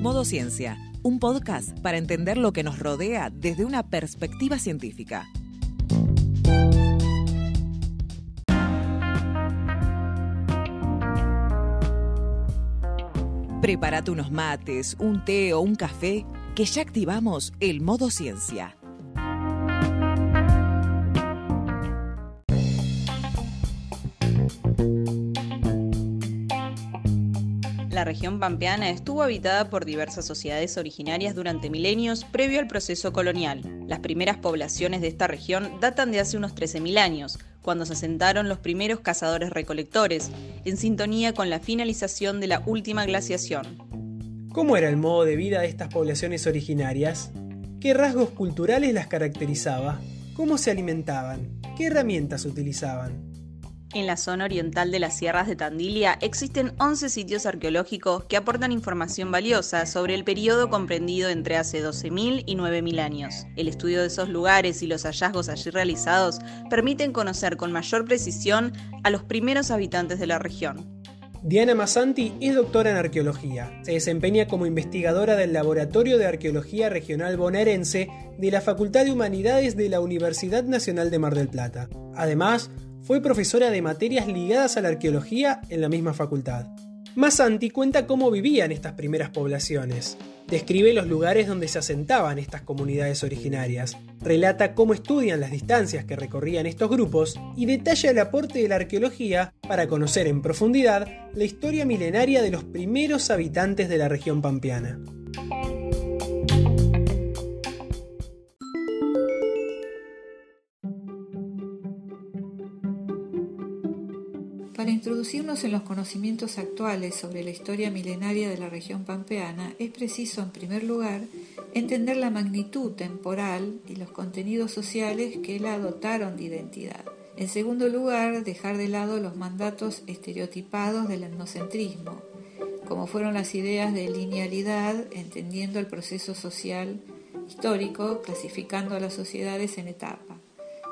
Modo Ciencia, un podcast para entender lo que nos rodea desde una perspectiva científica. Prepárate unos mates, un té o un café, que ya activamos el modo ciencia. La región pampeana estuvo habitada por diversas sociedades originarias durante milenios previo al proceso colonial. Las primeras poblaciones de esta región datan de hace unos 13.000 años, cuando se asentaron los primeros cazadores-recolectores, en sintonía con la finalización de la última glaciación. ¿Cómo era el modo de vida de estas poblaciones originarias? ¿Qué rasgos culturales las caracterizaba? ¿Cómo se alimentaban? ¿Qué herramientas utilizaban? En la zona oriental de las sierras de Tandilia existen 11 sitios arqueológicos que aportan información valiosa sobre el periodo comprendido entre hace 12.000 y 9.000 años. El estudio de esos lugares y los hallazgos allí realizados permiten conocer con mayor precisión a los primeros habitantes de la región. Diana Massanti es doctora en arqueología. Se desempeña como investigadora del Laboratorio de Arqueología Regional Bonaerense de la Facultad de Humanidades de la Universidad Nacional de Mar del Plata. Además, fue profesora de materias ligadas a la arqueología en la misma facultad. Massanti cuenta cómo vivían estas primeras poblaciones. Describe los lugares donde se asentaban estas comunidades originarias, relata cómo estudian las distancias que recorrían estos grupos y detalla el aporte de la arqueología para conocer en profundidad la historia milenaria de los primeros habitantes de la región pampeana. Para introducirnos en los conocimientos actuales sobre la historia milenaria de la región pampeana, es preciso, en primer lugar, entender la magnitud temporal y los contenidos sociales que la dotaron de identidad. En segundo lugar, dejar de lado los mandatos estereotipados del etnocentrismo, como fueron las ideas de linealidad, entendiendo el proceso social histórico, clasificando a las sociedades en etapas.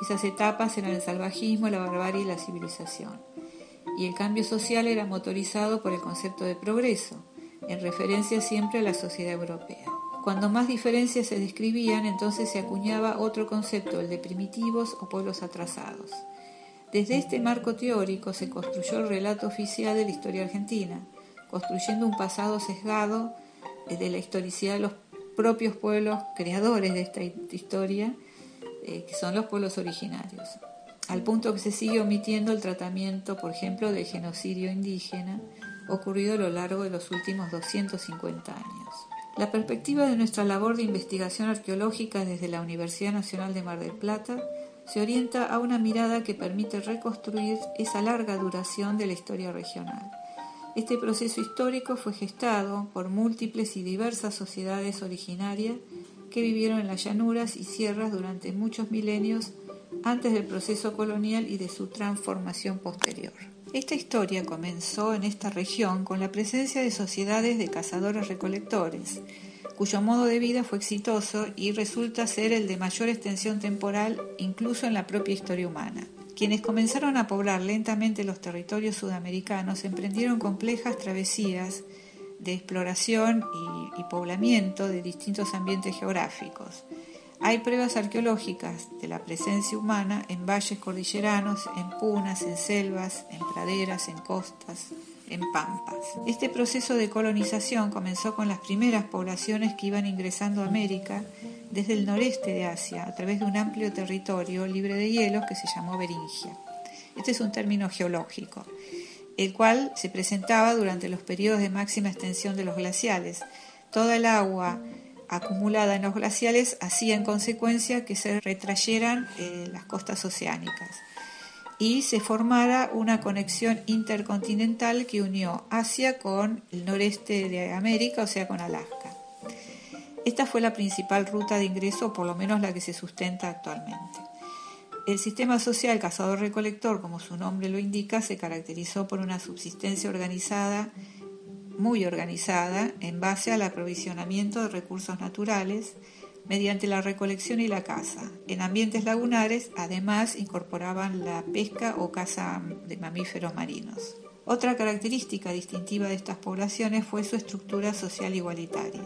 Esas etapas eran el salvajismo, la barbarie y la civilización y el cambio social era motorizado por el concepto de progreso, en referencia siempre a la sociedad europea. Cuando más diferencias se describían, entonces se acuñaba otro concepto, el de primitivos o pueblos atrasados. Desde este marco teórico se construyó el relato oficial de la historia argentina, construyendo un pasado sesgado de la historicidad de los propios pueblos creadores de esta historia, eh, que son los pueblos originarios al punto que se sigue omitiendo el tratamiento, por ejemplo, del genocidio indígena ocurrido a lo largo de los últimos 250 años. La perspectiva de nuestra labor de investigación arqueológica desde la Universidad Nacional de Mar del Plata se orienta a una mirada que permite reconstruir esa larga duración de la historia regional. Este proceso histórico fue gestado por múltiples y diversas sociedades originarias que vivieron en las llanuras y sierras durante muchos milenios antes del proceso colonial y de su transformación posterior. Esta historia comenzó en esta región con la presencia de sociedades de cazadores-recolectores, cuyo modo de vida fue exitoso y resulta ser el de mayor extensión temporal incluso en la propia historia humana. Quienes comenzaron a poblar lentamente los territorios sudamericanos emprendieron complejas travesías de exploración y, poblamiento de distintos ambientes geográficos hay pruebas arqueológicas de la presencia humana en valles cordilleranos, en punas, en selvas, en praderas, en costas, en pampas. Este proceso de colonización comenzó con las primeras poblaciones que iban ingresando a América desde el noreste de Asia a través de un amplio territorio libre de hielos que se llamó Beringia. Este es un término geológico, el cual se presentaba durante los periodos de máxima extensión de los glaciales. Toda el agua acumulada en los glaciales hacía en consecuencia que se retrayeran eh, las costas oceánicas y se formara una conexión intercontinental que unió Asia con el noreste de América, o sea, con Alaska. Esta fue la principal ruta de ingreso, por lo menos la que se sustenta actualmente. El sistema social cazador-recolector, como su nombre lo indica, se caracterizó por una subsistencia organizada muy organizada en base al aprovisionamiento de recursos naturales mediante la recolección y la caza. En ambientes lagunares, además, incorporaban la pesca o caza de mamíferos marinos. Otra característica distintiva de estas poblaciones fue su estructura social igualitaria,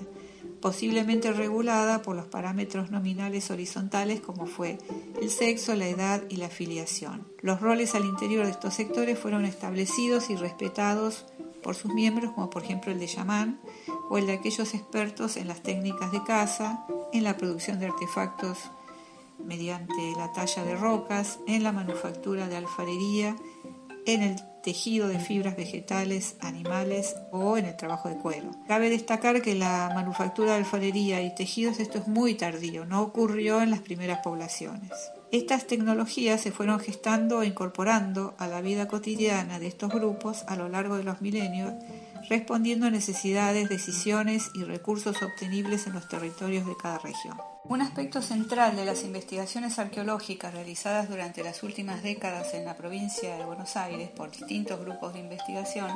posiblemente regulada por los parámetros nominales horizontales como fue el sexo, la edad y la filiación. Los roles al interior de estos sectores fueron establecidos y respetados por sus miembros, como por ejemplo el de chamán o el de aquellos expertos en las técnicas de caza, en la producción de artefactos mediante la talla de rocas, en la manufactura de alfarería, en el tejido de fibras vegetales, animales o en el trabajo de cuero. Cabe destacar que la manufactura de alfarería y tejidos esto es muy tardío, no ocurrió en las primeras poblaciones. Estas tecnologías se fueron gestando e incorporando a la vida cotidiana de estos grupos a lo largo de los milenios, respondiendo a necesidades, decisiones y recursos obtenibles en los territorios de cada región. Un aspecto central de las investigaciones arqueológicas realizadas durante las últimas décadas en la provincia de Buenos Aires por distintos grupos de investigación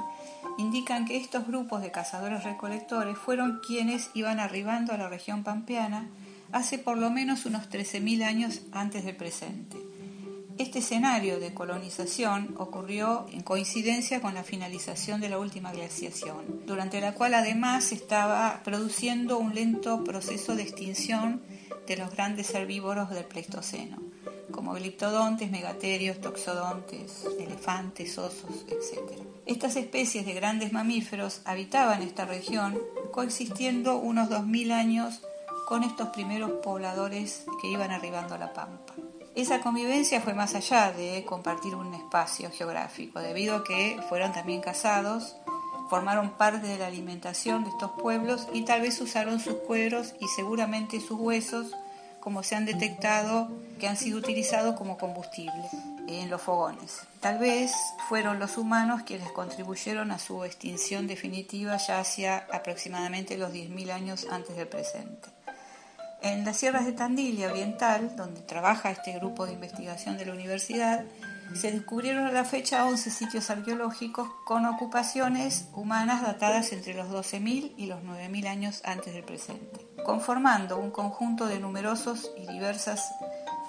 indican que estos grupos de cazadores-recolectores fueron quienes iban arribando a la región pampeana hace por lo menos unos 13.000 años antes del presente. Este escenario de colonización ocurrió en coincidencia con la finalización de la última glaciación, durante la cual además se estaba produciendo un lento proceso de extinción de los grandes herbívoros del Pleistoceno, como gliptodontes, megaterios, toxodontes, elefantes, osos, etc. Estas especies de grandes mamíferos habitaban esta región coexistiendo unos 2.000 años con estos primeros pobladores que iban arribando a la pampa. Esa convivencia fue más allá de compartir un espacio geográfico, debido a que fueron también casados, formaron parte de la alimentación de estos pueblos y tal vez usaron sus cueros y seguramente sus huesos, como se han detectado, que han sido utilizados como combustible en los fogones. Tal vez fueron los humanos quienes contribuyeron a su extinción definitiva ya hacia aproximadamente los 10.000 años antes del presente. En las sierras de Tandil y Oriental, donde trabaja este grupo de investigación de la universidad, se descubrieron a la fecha 11 sitios arqueológicos con ocupaciones humanas datadas entre los 12.000 y los 9.000 años antes del presente, conformando un conjunto de numerosos y diversas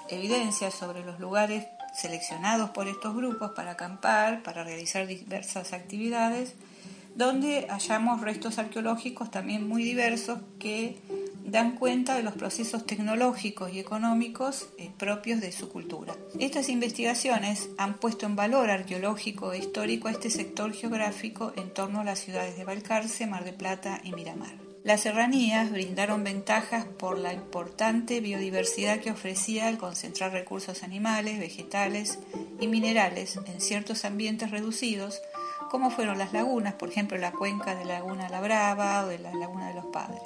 evidencias sobre los lugares seleccionados por estos grupos para acampar, para realizar diversas actividades, donde hallamos restos arqueológicos también muy diversos que dan cuenta de los procesos tecnológicos y económicos eh, propios de su cultura. Estas investigaciones han puesto en valor arqueológico e histórico a este sector geográfico en torno a las ciudades de Balcarce, Mar de Plata y Miramar. Las serranías brindaron ventajas por la importante biodiversidad que ofrecía al concentrar recursos animales, vegetales y minerales en ciertos ambientes reducidos, como fueron las lagunas, por ejemplo la cuenca de la Laguna La Brava o de la Laguna de los Padres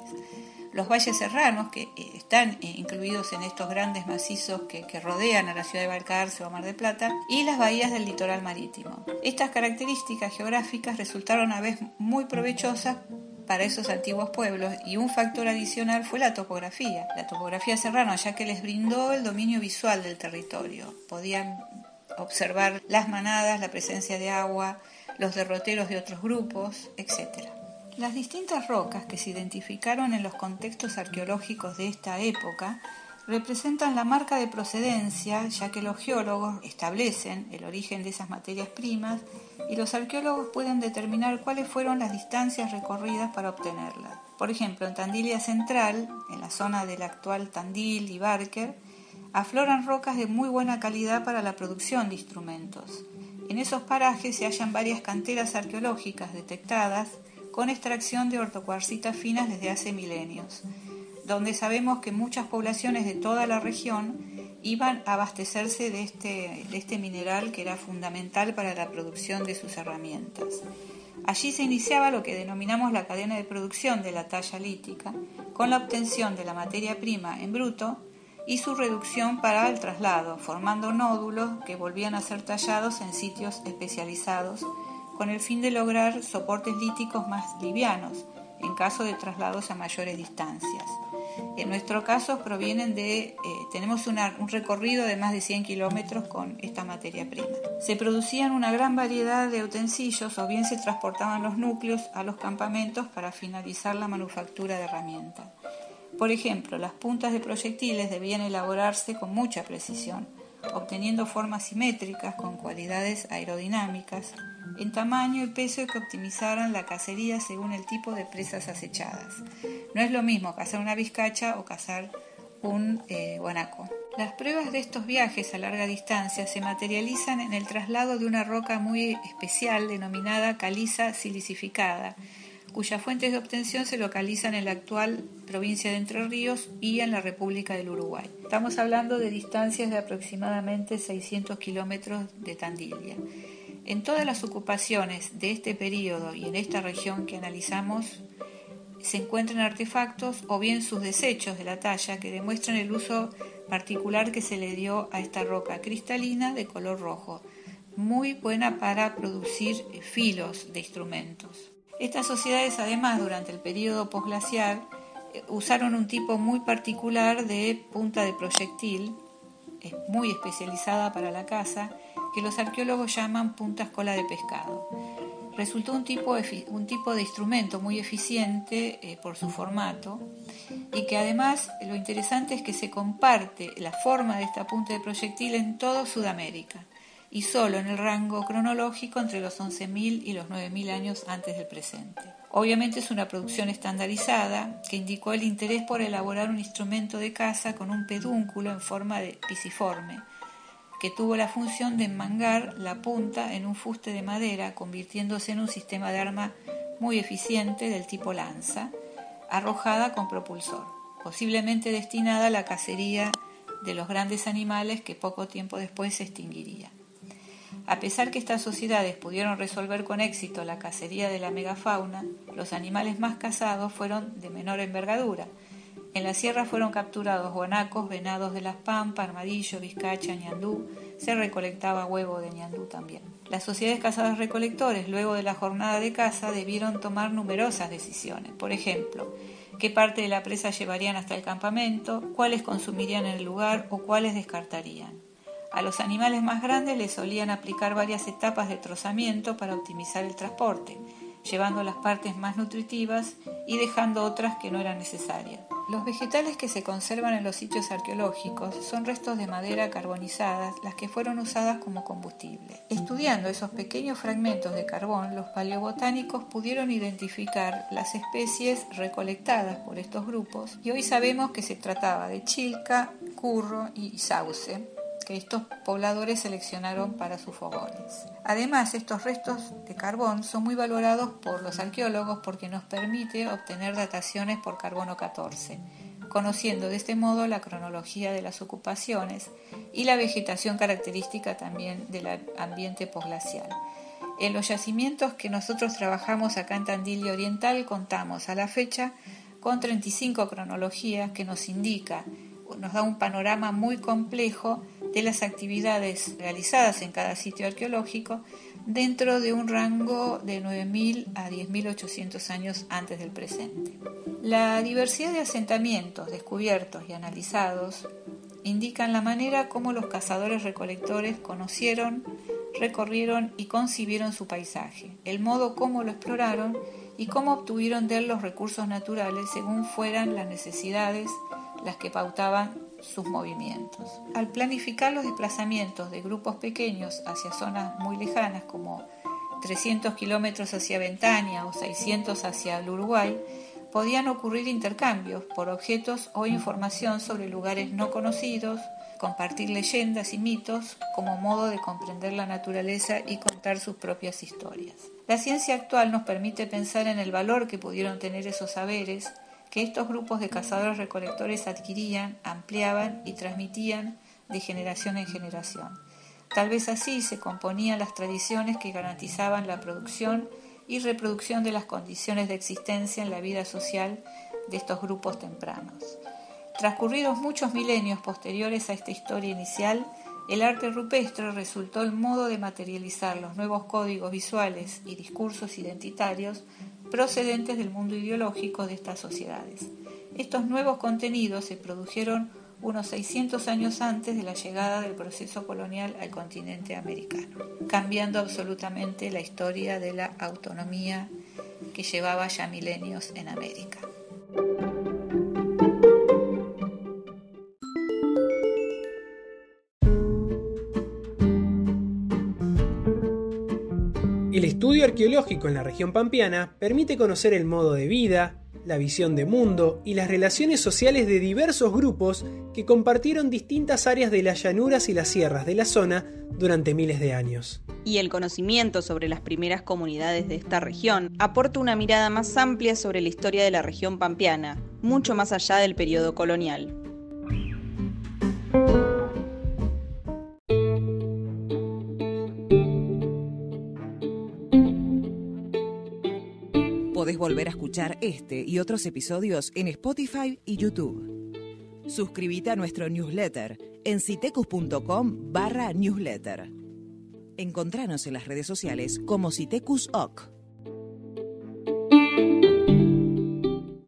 los valles serranos que eh, están eh, incluidos en estos grandes macizos que, rodean a la ciudad de Balcarce o Mar de Plata y las bahías del litoral marítimo. Estas características geográficas resultaron a vez muy provechosas para esos antiguos pueblos y un factor adicional fue la topografía. La topografía serrana, ya que les brindó el dominio visual del territorio. Podían observar las manadas, la presencia de agua, los derroteros de otros grupos, etc. Las distintas rocas que se identificaron en los contextos arqueológicos de esta época representan la marca de procedencia, ya que los geólogos establecen el origen de esas materias primas y los arqueólogos pueden determinar cuáles fueron las distancias recorridas para obtenerlas. Por ejemplo, en Tandilia Central, en la zona del actual Tandil y Barker, afloran rocas de muy buena calidad para la producción de instrumentos. En esos parajes se hallan varias canteras arqueológicas detectadas con extracción de ortocuarcitas finas desde hace milenios, donde sabemos que muchas poblaciones de toda la región iban a abastecerse de este, de este mineral que era fundamental para la producción de sus herramientas. Allí se iniciaba lo que denominamos la cadena de producción de la talla lítica, con la obtención de la materia prima en bruto y su reducción para el traslado, formando nódulos que volvían a ser tallados en sitios especializados con el fin de lograr soportes líticos más livianos en caso de traslados a mayores distancias. En nuestro caso provienen de, eh, tenemos un recorrido de más de 100 kilómetros con esta materia prima. Se producían una gran variedad de utensilios o bien se transportaban los núcleos a los campamentos para finalizar la manufactura de herramientas. Por ejemplo, las puntas de proyectiles debían elaborarse con mucha precisión, obteniendo formas simétricas con cualidades aerodinámicas, en tamaño y peso que optimizaran la cacería según el tipo de presas acechadas. No es lo mismo cazar una vizcacha o cazar un eh, guanaco. Las pruebas de estos viajes a larga distancia se materializan en el traslado de una roca muy especial denominada caliza silicificada, cuyas fuentes de obtención se localizan en la actual provincia de Entre Ríos y en la República del Uruguay. Estamos hablando de distancias de aproximadamente 600 kilómetros de Tandillia. En todas las ocupaciones de este periodo y en esta región que analizamos, se encuentran artefactos o bien sus desechos de la talla que demuestran el uso particular que se le dio a esta roca cristalina de color rojo, muy buena para producir filos de instrumentos. Estas sociedades además durante el periodo posglacial eh, usaron un tipo muy particular de punta de proyectil, muy especializada para la caza, que los arqueólogos llaman puntas cola de pescado. Resultó un tipo, de instrumento muy eficiente eh, por su formato y que además lo interesante es que se comparte la forma de esta punta de proyectil en toda Sudamérica y solo en el rango cronológico entre los 11.000 y los 9.000 años antes del presente. Obviamente es una producción estandarizada que indicó el interés por elaborar un instrumento de caza con un pedúnculo en forma de pisiforme, que tuvo la función de enmangar la punta en un fuste de madera, convirtiéndose en un sistema de arma muy eficiente del tipo lanza, arrojada con propulsor, posiblemente destinada a la cacería de los grandes animales que poco tiempo después se extinguiría. A pesar que estas sociedades pudieron resolver con éxito la cacería de la megafauna, los animales más cazados fueron de menor envergadura. En la sierra fueron capturados guanacos, venados de las pampas, armadillo, vizcacha, ñandú. Se recolectaba huevo de ñandú también. Las sociedades cazadas recolectores, luego de la jornada de caza, debieron tomar numerosas decisiones. Por ejemplo, qué parte de la presa llevarían hasta el campamento, cuáles consumirían en el lugar o cuáles descartarían. A los animales más grandes les solían aplicar varias etapas de trozamiento para optimizar el transporte, llevando las partes más nutritivas y dejando otras que no eran necesarias. Los vegetales que se conservan en los sitios arqueológicos son restos de madera carbonizadas, las que fueron usadas como combustible. Estudiando esos pequeños fragmentos de carbón, los paleobotánicos pudieron identificar las especies recolectadas por estos grupos y hoy sabemos que se trataba de chilca, curro y sauce que estos pobladores seleccionaron para sus fogones. Además, estos restos de carbón son muy valorados por los arqueólogos porque nos permite obtener dataciones por carbono 14, conociendo de este modo la cronología de las ocupaciones y la vegetación característica también del ambiente posglacial. En los yacimientos que nosotros trabajamos acá en Tandil Oriental contamos a la fecha con 35 cronologías que nos indica, nos da un panorama muy complejo de las actividades realizadas en cada sitio arqueológico dentro de un rango de 9.000 a 10.800 años antes del presente. La diversidad de asentamientos descubiertos y analizados indican la manera como los cazadores recolectores conocieron, recorrieron y concibieron su paisaje, el modo como lo exploraron y cómo obtuvieron de él los recursos naturales según fueran las necesidades las que pautaban sus movimientos. Al planificar los desplazamientos de grupos pequeños hacia zonas muy lejanas como 300 kilómetros hacia Ventania o 600 hacia el Uruguay, podían ocurrir intercambios por objetos o información sobre lugares no conocidos, compartir leyendas y mitos como modo de comprender la naturaleza y contar sus propias historias. La ciencia actual nos permite pensar en el valor que pudieron tener esos saberes que estos grupos de cazadores recolectores adquirían, ampliaban y transmitían de generación en generación. Tal vez así se componían las tradiciones que garantizaban la producción y reproducción de las condiciones de existencia en la vida social de estos grupos tempranos. Transcurridos muchos milenios posteriores a esta historia inicial, el arte rupestre resultó el modo de materializar los nuevos códigos visuales y discursos identitarios procedentes del mundo ideológico de estas sociedades. Estos nuevos contenidos se produjeron unos 600 años antes de la llegada del proceso colonial al continente americano, cambiando absolutamente la historia de la autonomía que llevaba ya milenios en América. Arqueológico en la región pampeana permite conocer el modo de vida, la visión de mundo y las relaciones sociales de diversos grupos que compartieron distintas áreas de las llanuras y las sierras de la zona durante miles de años. Y el conocimiento sobre las primeras comunidades de esta región aporta una mirada más amplia sobre la historia de la región pampeana, mucho más allá del periodo colonial. Volver a escuchar este y otros episodios en Spotify y YouTube. Suscríbete a nuestro newsletter en citecus.com barra newsletter. Encontranos en las redes sociales como Citecus OC.